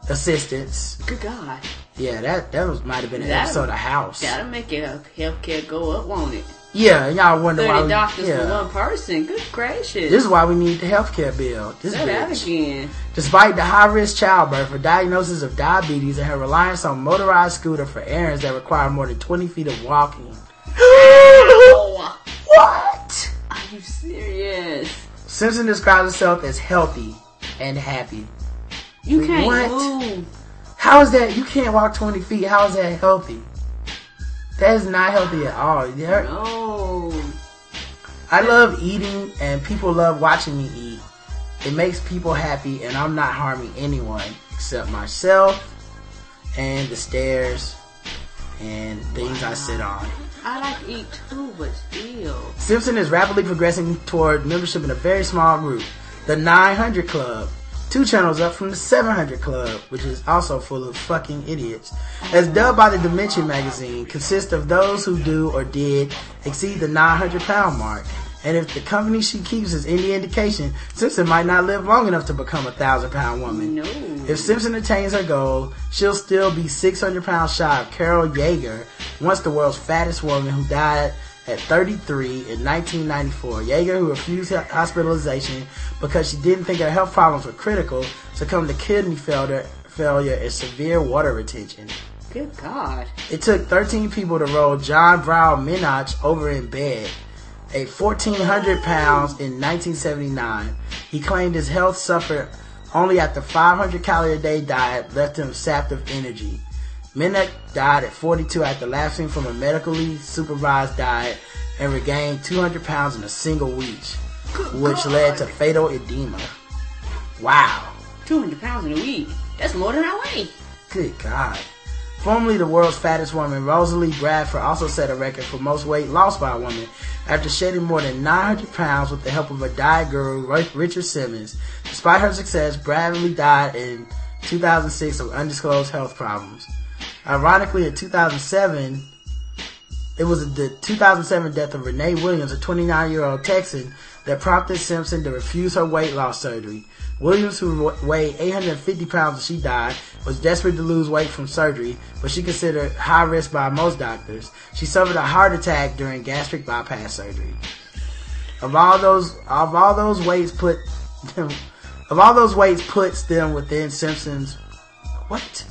assistants. Good God. Yeah, that that was might have been an That- episode of House. That'll make your healthcare go up, won't it? Yeah, y'all wonder 30 why. We, doctors for one person. Good gracious. This is why we need the healthcare bill. This Say that again. Despite the high risk childbirth, her diagnosis of diabetes, and her reliance on motorized scooter for errands that require more than 20 feet of walking. Oh, what? are you serious? Simpson describes herself as healthy and happy. You can't What? move. How is that? You can't walk 20 feet. How is that healthy? That is not healthy at all. There- No. I love eating and people love watching me eat. It makes people happy and I'm not harming anyone except myself and the stairs and things I sit on. I like to eat too, but still. Simpson is rapidly progressing toward membership in a very small group, the 900 Club. Two channels up from the 700 Club, which is also full of fucking idiots. As dubbed by the Dimension magazine, consists of those who do or did exceed the 900 pound mark. And if the company she keeps is any indication, Simpson might not live long enough to become a thousand pound woman. No. If Simpson attains her goal, she'll still be 600 pounds shy of Carol Yeager, once the world's fattest woman who died at 33 in 1994. Yeager, who refused hospitalization because she didn't think her health problems were critical, succumbed to kidney failure, failure and severe water retention. Good God. It took 13 people to roll John Brown Minnoch over in bed. A 1,400 pounds in 1979, he claimed his health suffered only after 500 calorie a day diet left him sapped of energy. Minnoch died at 42 after lapsing from a medically supervised diet and regained 200 pounds in a single week, which led to fatal edema. Wow. 200 pounds in a week. That's more than I weigh. Good God. Formerly the world's fattest woman, Rosalie Bradford also set a record for most weight lost by a woman after shedding more than 900 pounds with the help of a diet guru, Richard Simmons. Despite her success, Bradley died in 2006 of undisclosed health problems. Ironically, in 2007, it was the 2007 death of Renee Williams, a 29 year old Texan, that prompted Simpson to refuse her weight loss surgery. Williams, who weighed 850 pounds when she died, was desperate to lose weight from surgery, but she considered high risk by most doctors. She suffered a heart attack during gastric bypass surgery. Of all those, of all those weights put, of all those weights puts them within Simpson's. What?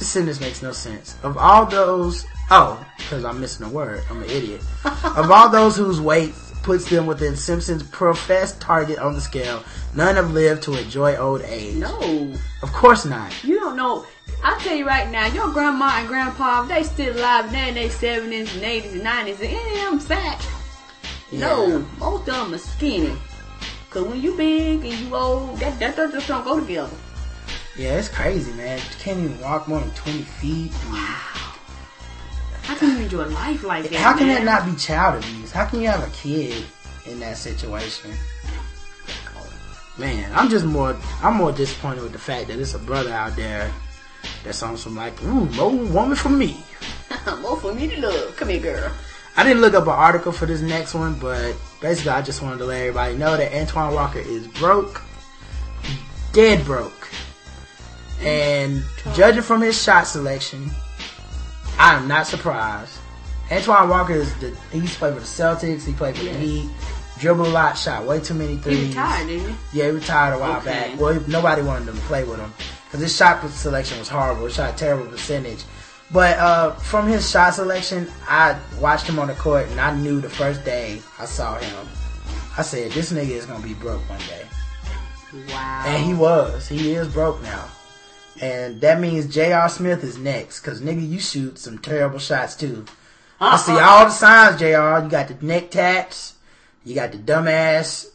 This sentence makes no sense. Of all those, oh, because I'm missing a word. I'm an idiot. of all those whose weight puts them within Simpson's professed target on the scale, none have lived to enjoy old age. No. Of course not. You don't know. I tell you right now, your grandma and grandpa, they still alive now in their 70s and 80s and 90s, and any of them fat. No, most of them are skinny. Cause when you big and you old, that, that, that just don't go together. Yeah, it's crazy, man. You can't even walk more than 20 feet. Wow! How can you enjoy life like that? How can man? that not be child abuse? How can you have a kid in that situation? Man, I'm just more I'm more disappointed with the fact that it's a brother out there that's on some like, ooh, more woman for me. More for me to love. Come here, girl. I didn't look up an article for this next one, but basically I just wanted to let everybody know that Antoine Walker is broke. Dead broke. And judging from his shot selection, I am not surprised. Antoine Walker is the he used to play for the Celtics, he played for Yeah. the Heat, dribbled a lot, shot way too many threes. He retired, didn't he? Yeah, he retired a while Okay. back. Well, he- nobody wanted to play with him because his shot selection was horrible. He shot a terrible percentage. But uh, from his shot selection, I watched him on the court, and I knew the first day I saw him, I said, "This nigga is gonna be broke one day," Wow. and he was. He is broke now, and that means J.R. Smith is next. Cause nigga, you shoot some terrible shots too. I see all the signs, Jr. You got the neck tats, you got the dumbass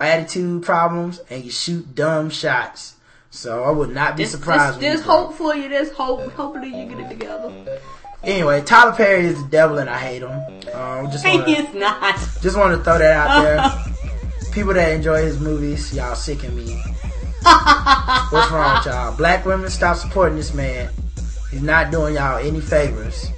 attitude problems, and you shoot dumb shots. So I would not be There's, surprised. there's, when there's you broke. hope for you. There's hope. Hopefully you get it together. Anyway, Tyler Perry is the devil, and I hate him. Um, just He wanna, is not. just want to throw that out there. People that enjoy his movies, y'all sick of me. What's wrong with y'all? Black women, stop supporting this man. He's not doing y'all any favors.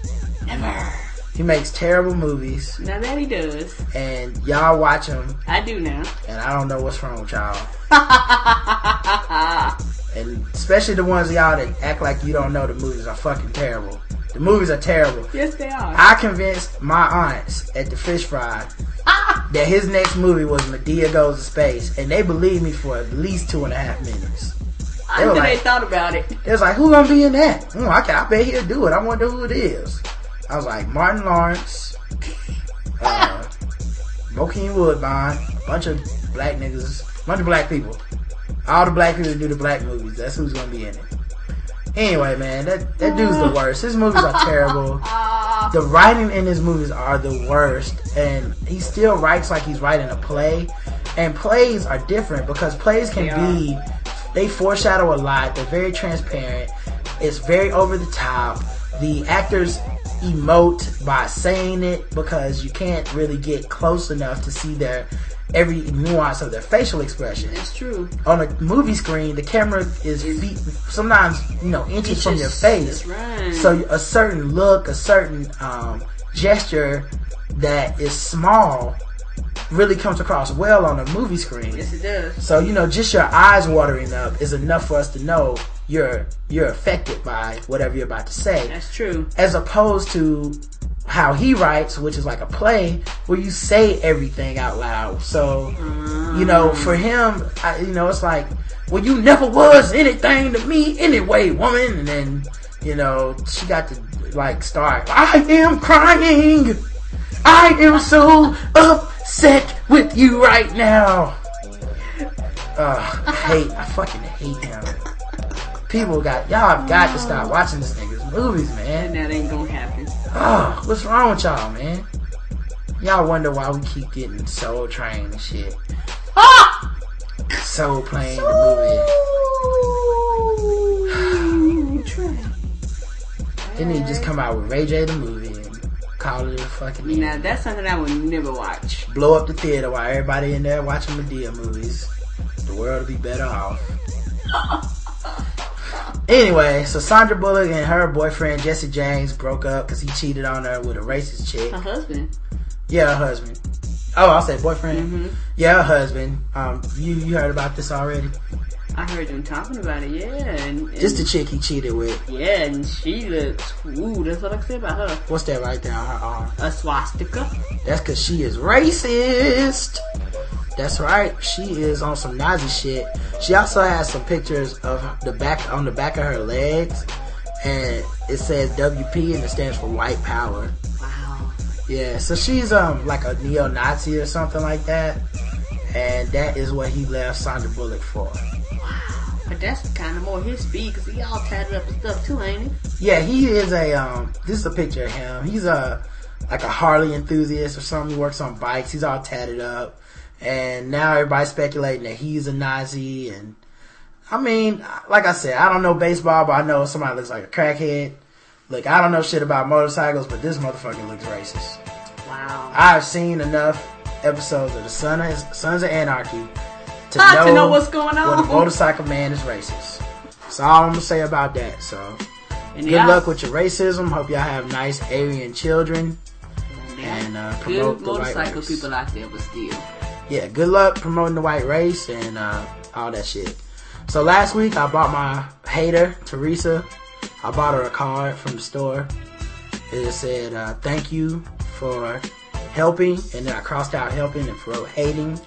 Never. He makes terrible movies, Now that he does. and y'all watch him, I do now. and I don't know what's wrong with y'all. And especially the ones of y'all that act like you don't know the movies are fucking terrible. The movies are terrible. yes, they are. I convinced my aunts at the fish fry that his next movie was Madea Goes to Space, and they believed me for at least two and a half minutes. They were Until they thought about it. they was like, who gonna be in that? Mm, I, can, I bet he'll do it. I wonder who it is. I was like, Martin Lawrence, uh, Bokeem Woodbine, a bunch of black niggas, bunch of black people. All the black people do the black movies. That's who's gonna be in it. Anyway, man, that, that dude's the worst. His movies are terrible. The writing in his movies are the worst, and he still writes like he's writing a play. And plays are different because plays can be they foreshadow a lot. They're very transparent. It's very over the top. The actors emote by saying it because you can't really get close enough to see their every nuance of their facial expression. That's true. On a movie screen, the camera is feet, sometimes you know inches from your face. That's right. So a certain look, a certain um, gesture that is small really comes across well on a movie screen. Yes, it does. So you know, just your eyes watering up is enough for us to know you're you're affected by whatever you're about to say, That's true. as opposed to how he writes, which is like a play where you say everything out loud. So you know, mm. for him, I, you know, it's like, well, you never was anything to me anyway, woman, and then you know, she got to like start. I am crying. I am so upset with you right now. Ugh, I hate. I fucking hate him. People got y'all have got to stop watching this nigga's movies, man. And that ain't gonna happen. Oh, what's wrong with y'all, man? Y'all wonder why we keep getting Soul Train and shit. Ah! Soul Plane, the movie. Didn't he just come out with Ray J the movie and call it a fucking? Now that's something I would never watch. blow up the theater while everybody in there watching Madea movies. The world would be better off. anyway, so Sandra Bullock and her boyfriend Jesse James broke up because he cheated on her with a racist chick. Her husband. Yeah, her husband. Oh, I'll say boyfriend. Yeah, her husband. Um, you you heard about this already? I heard them talking about it. Yeah, and, and Just the chick he cheated with. yeah, and she looks. Ooh, that's what I said about her. What's that right there on her arm? A swastika. That's because she is racist. That's right. She is on some Nazi shit. She also has some pictures of the back on the back of her legs, and it says WP and it stands for White Power. Wow. Yeah, so she's um like a neo-Nazi or something like that, and that is what he left Sandra Bullock for. Wow. But that's kind of more his speed because he all tatted up and stuff too, ain't he? Yeah, he is a um. This is a picture of him. He's a like a Harley enthusiast or something. He works on bikes. He's all tatted up, and now everybody's speculating that he's a Nazi. And I mean, like I said, I don't know baseball, but I know somebody looks like a crackhead. Look, I don't know shit about motorcycles, but this motherfucker looks racist. Wow. I've seen enough episodes of the Son of, Sons of Anarchy to Ah, know, to know what's going When on. a motorcycle man is racist. That's all I'm gonna say about that. So. And Good y'all- luck with your racism. Hope y'all have nice Aryan children. And uh, promote Good the motorcycle race. people out there, but still. Yeah, good luck promoting the white race and uh, all that shit. So last week I bought my hater, Teresa. I bought her a card from the store. It said, uh, thank you for helping. And then I crossed out helping and wrote hating.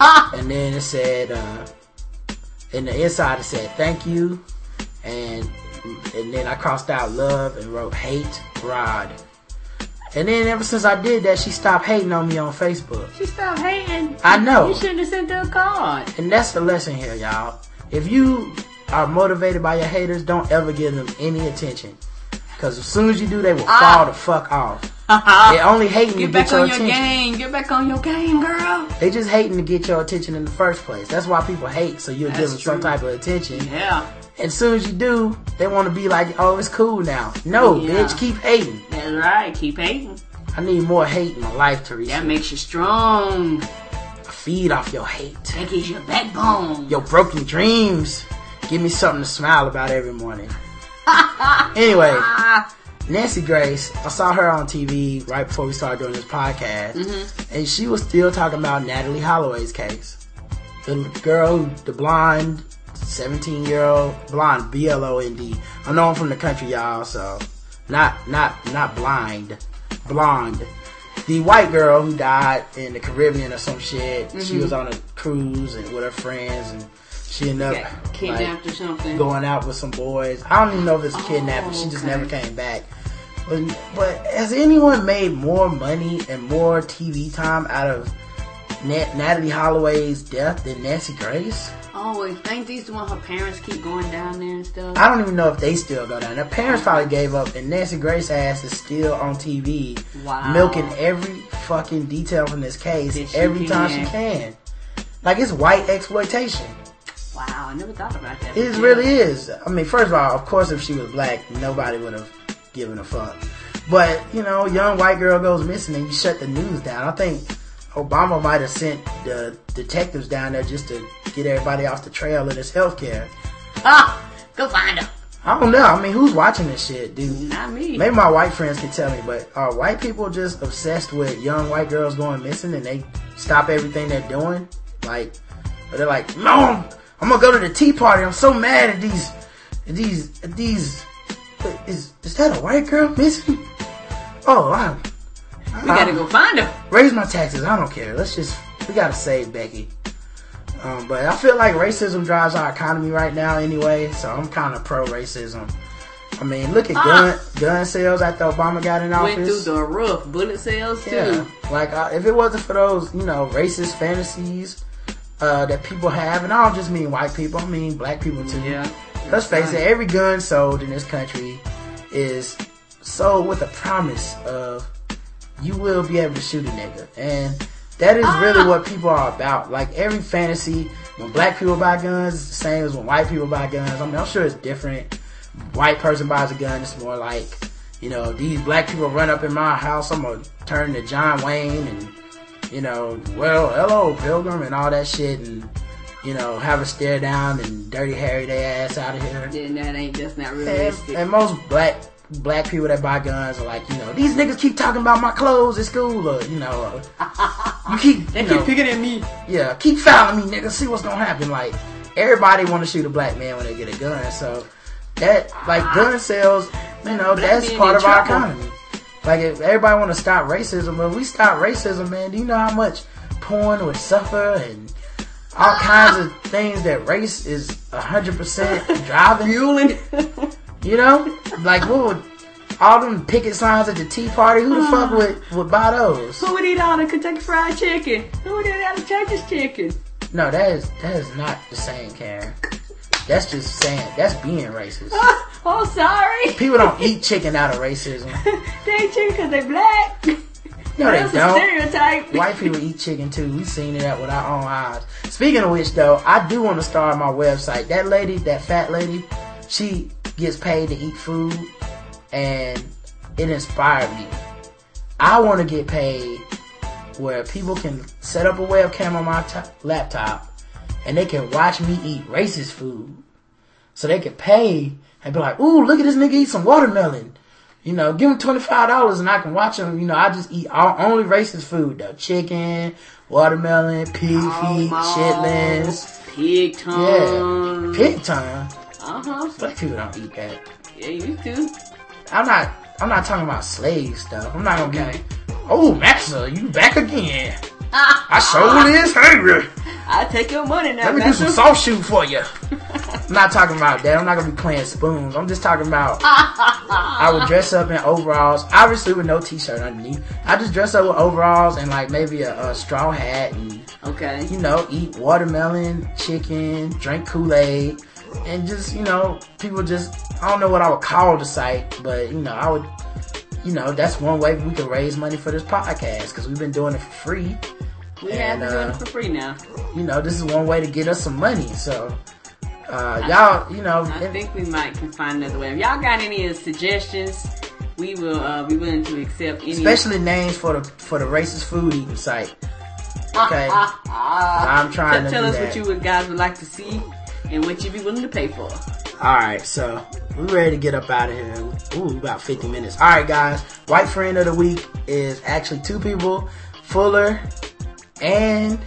And then it said, uh, in the inside it said, thank you. And, and then I crossed out love and wrote hate, Rod. And then ever since I did that, she stopped hating on me on Facebook. She stopped hating. I know. You shouldn't have sent her a card. And that's the lesson here, y'all. If you are motivated by your haters, don't ever give them any attention. Cause as soon as you do, they will ah. fall the fuck off. They're only hating to Get get back your on your game. Get back on your game, girl. They just hating to get your attention in the first place. That's why people hate, so you'll That's give them some type of attention. Yeah. And as soon as you do, they want to be like, oh, it's cool now. No, Yeah. bitch, keep hating. That's right. Keep hating. I need more hate in my life, Teresa. That makes you strong. I feed off your hate. That gives you a backbone. your broken dreams. Give me something to smile about every morning. anyway, Nancy Grace, I saw her on TV right before we started doing this podcast, mm-hmm. and she was still talking about Natalee Holloway's case. The girl, the blonde, 17 year old, blonde, B L O N D. I know I'm from the country, y'all, so not, not, not blind, blonde. The white girl who died in the Caribbean or some shit. She mm-hmm. was on a cruise and with her friends, and she ended up kidnapped like, or something. going out with some boys. I don't even know if it's a oh, kidnapping. she just okay. never came back. But, but has anyone made more money and more TV time out of Nat- Natalee Holloway's death than Nancy Grace? Oh, I think these the one her parents keep going down there and stuff. I don't even know if they still go down. Her parents probably gave up, and Nancy Grace ass is still on TV, Wow. milking every fucking detail from this case every time she can. Like it's white exploitation. wow, I never thought about that. It really is. I mean, first of all, of course, if she was black, nobody would have given a fuck. But you know, young white girl goes missing, and you shut the news down. I think Obama might have sent the detectives down there just to get everybody off the trail of this healthcare. Ah, go find them. I don't know. I mean, who's watching this shit, dude? Not me. Maybe my white friends can tell me, but are white people just obsessed with young white girls going missing and they stop everything they're doing? Like, they're like, no, I'm, I'm gonna go to the tea party. I'm so mad at these, at these, at these. Is is that a white girl missing? Oh, I, we gotta go find them. raise my taxes. I don't care. Let's just we gotta save Becky. Um, but I feel like racism drives our economy right now anyway, so I'm kind of pro racism. I mean, look at gun gun sales after Obama got in Ah. Went office. through the roof. Bullet sales too. yeah, like uh, if it wasn't for those, you know, racist fantasies uh, that people have, and I don't just mean white people, I mean black people too. Yeah. Let's face it, every gun sold in this country is sold with a promise of you will be able to shoot a nigga. And that is really ah. what people are about. Like every fantasy, when black people buy guns, it's the same as when white people buy guns. I mean, I'm sure it's different. White person buys a gun, it's more like, you know, these black people run up in my house, I'm gonna turn to John Wayne and, you know, well, hello, Pilgrim and all that shit and, you know, have a stare down and dirty Harry their ass out of here. Then that ain't just not And, realistic. and most black black people that buy guns are like, you know, these niggas keep talking about my clothes at school, or you know, uh, you keep, they you keep know, picking at me. yeah, keep fouling me, nigga. See what's gonna happen. Like everybody want to shoot a black man when they get a gun, so that like gun sales, you know, Black that's part of our economy. Like if everybody want to stop racism, but if we stop racism, man, do you know how much porn would suffer and all kinds of things that race is hundred percent driving? Fueling. You know, like what would all them picket signs at the Tea Party? Who the fuck uh-huh. would would buy those? Who would eat all the Kentucky Fried Chicken? Who would eat all the Texas Chicken? No, that is that is not the same, Karen. That's just saying that's being racist. oh, sorry. People don't eat chicken out of racism. they eat chicken because they black. No, they That's a don't. stereotype. White people eat chicken too. We've seen it out with our own eyes. Speaking of which, though, I do want to start my website. That lady, that fat lady, she gets paid to eat food, and it inspired me. I want to get paid where people can set up a webcam on my t- laptop, and they can watch me eat racist food. So they can pay and be like, "Ooh, look at this nigga eat some watermelon." You know, give him twenty five dollars and I can watch him. You know, I just eat all, only racist food though: chicken, watermelon, pig feet, chitlins. Pig tongue. Yeah, tongue. pig tongue. Uh huh. Black people don't eat that. Yeah, you too. I'm not. I'm not talking about slave stuff. I'm not gonna Okay. be. Oh, master, you back again? I sure is hungry. I take your money now, Let me do some soft shoe for you. I'm not talking about that. I'm not gonna be playing spoons. I'm just talking about I would dress up in overalls, obviously with no t-shirt underneath. I just dress up with overalls and like maybe a, a straw hat and Okay. you know eat watermelon, chicken, drink Kool Aid, and just you know people just I don't know what I would call the site, but you know I would. You know, that's one way we could raise money for this podcast because we've been doing it for free. We have And, been doing uh, it for free now. You know, this is one way to get us some money. So, uh, y'all, you know, I think we might can find another way. If y'all got any suggestions, we will uh, be willing to accept any. especially names for the for the racist food eating site. Okay, I'm trying to tell us that. what you would guys would like to see and what you'd be willing to pay for. All right, so we're ready to get up out of here. Ooh, about 50 minutes. All right, guys. White friend of the week is actually two people, Fuller and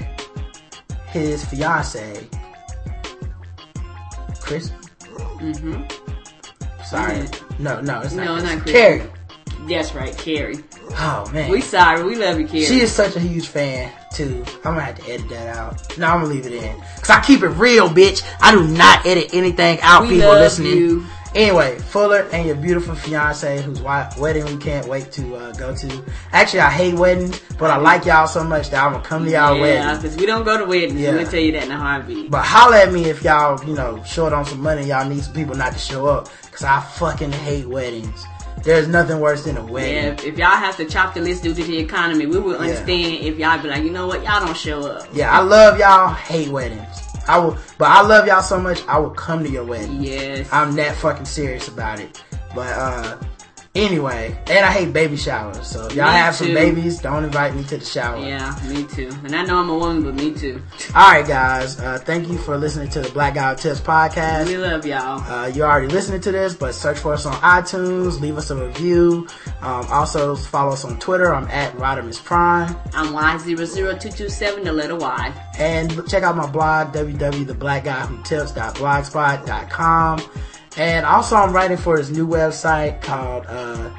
his fiance, Chris. Mm-hmm. Sorry, no, no, it's not. No, Chris. not Chris. Carrie. That's right, Carrie. Oh man, We sorry. We love you, Carrie. She is such a huge fan too. I'm gonna have to edit that out. No, I'm gonna leave it in because I keep it real, bitch. I do not edit anything out. We people listening. you. Anyway, Fuller and your beautiful fiance, whose wedding we can't wait to uh, go to. Actually, I hate weddings, but I like y'all so much that I'm gonna come to y'all yeah, wedding. because we don't go to weddings. Yeah. We'll tell you that in a heartbeat. But holla at me if y'all, you know, short on some money. Y'all need some people not to show up because I fucking hate weddings. There's nothing worse than a Yeah, wedding. if, if y'all have to chop the list due to the economy, we will understand if y'all be like, you know what, y'all don't show up. Yeah, I love y'all. Hate weddings. I will, but I love y'all so much. I will come to your wedding. Yes. I'm that fucking serious about it. But uh Anyway, and I hate baby showers. So if y'all Me have some babies, don't invite me to the shower. Yeah, me too. And I know I'm a woman, but me too. All right, guys. Uh, thank you for listening to the Black Guy Tips podcast. We love y'all. Uh, you're already listening to this, but search for us on iTunes, leave us a review. Um, also, follow us on Twitter. I'm at Rodimus Prime. I'm Y00227, the letter Y. And check out my blog, www.theblackguywhotips.blogspot.com. And also, I'm writing for this new website called uh,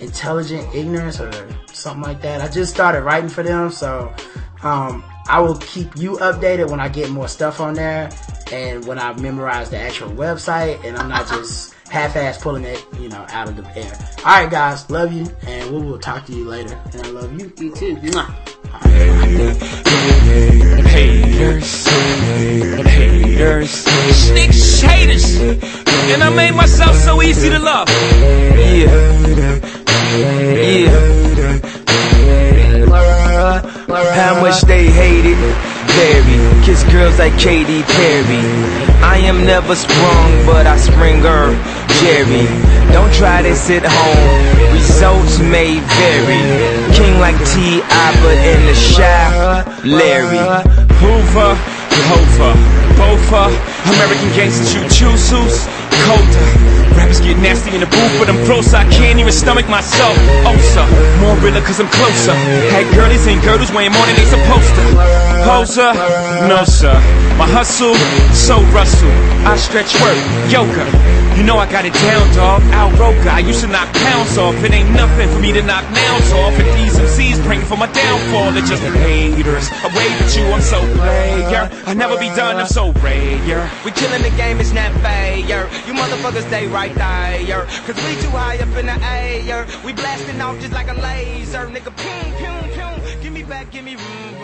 Intelligent Ignorance or something like that. I just started writing for them, so um, I will keep you updated when I get more stuff on there and when I memorize the actual website and I'm not just half-ass pulling it, you know, out of the air. All right, guys, love you, and we will talk to you later. And I love you. You too. Mwah. haters, haters, snakes, haters, and I made myself so easy to love. Yeah, yeah. How much they hated, very. Kiss girls like Katy Perry. I am never sprung, but I spring her, Jerry. Don't try this at home. Results may vary. King like T.I., but in the shower, Larry. Hoover, Jehovah, Bofa, American gangsters, you choose colder. Rappers get nasty in the booth, but I'm close. I can't even stomach myself. Oh, Osa, more realer cause I'm closer. Had girlies and girdles weighing more than they supposed to. Poser, no sir. My hustle, so Russell. I stretch work, yoga. You know I got it down, dog. Al Roker. I used to knock pounds off. It ain't nothing for me to knock nails off. And these MCs praying for my downfall. They're just haters. I wave at you, I'm so player. I'll never be done, I'm so rare. We killing the game, it's not fair. You motherfuckers stay right there. Cause we too high up in the air. We blasting off just like a laser. Nigga, boom, boom, boom. Give me back, give me room.